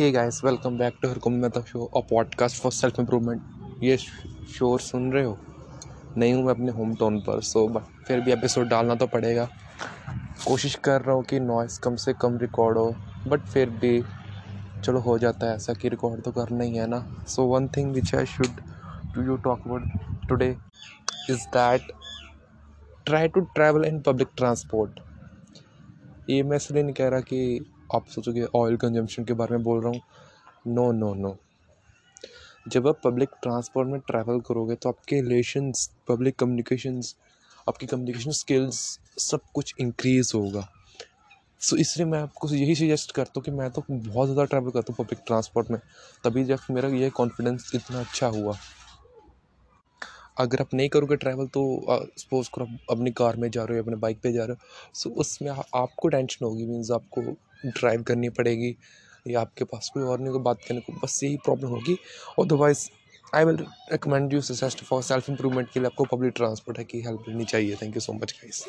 Hey guys welcome back to her Mehta show a podcast for self improvement ये शोर सुन रहे हो? नहीं हूँ मैं अपने होम टाउन पर सो बट फिर भी एपिसोड डालना तो पड़ेगा। कोशिश कर रहा हूँ कि नॉइस कम से कम रिकॉर्ड हो बट फिर भी चलो हो जाता है ऐसा कि रिकॉर्ड तो करना ही है ना। So one thing which I should to you talk about today is that try to travel in public transport ये मैं इसलिए नहीं कह रहा कि आप सोचोगे ऑयल कंजम्पशन के बारे में बोल रहा हूँ। नो नो नो जब आप पब्लिक ट्रांसपोर्ट में ट्रैवल करोगे तो आपके रिलेशंस पब्लिक कम्युनिकेशंस आपकी कम्युनिकेशन स्किल्स सब कुछ इंक्रीज़ होगा। सो so, इसलिए मैं आपको यही सजेस्ट करता हूँ कि मैं तो बहुत ज़्यादा ट्रैवल करता हूँ पब्लिक ट्रांसपोर्ट में। तभी जब मेरा ये कॉन्फिडेंस इतना अच्छा हुआ। अगर आप नहीं करोगे ट्रैवल तो सपोज़ करो आप अपनी कार में जा रहे हो या अपने बाइक पे जा रहे हो सो so, उसमें आपको टेंशन होगी मीन्स आपको ड्राइव करनी पड़ेगी या आपके पास कोई और नहीं को बात करने को, बस यही प्रॉब्लम होगी। Otherwise I will recommend you suggest for self improvement के लिए आपको पब्लिक ट्रांसपोर्ट है की हेल्प लेनी चाहिए। Thank you so much guys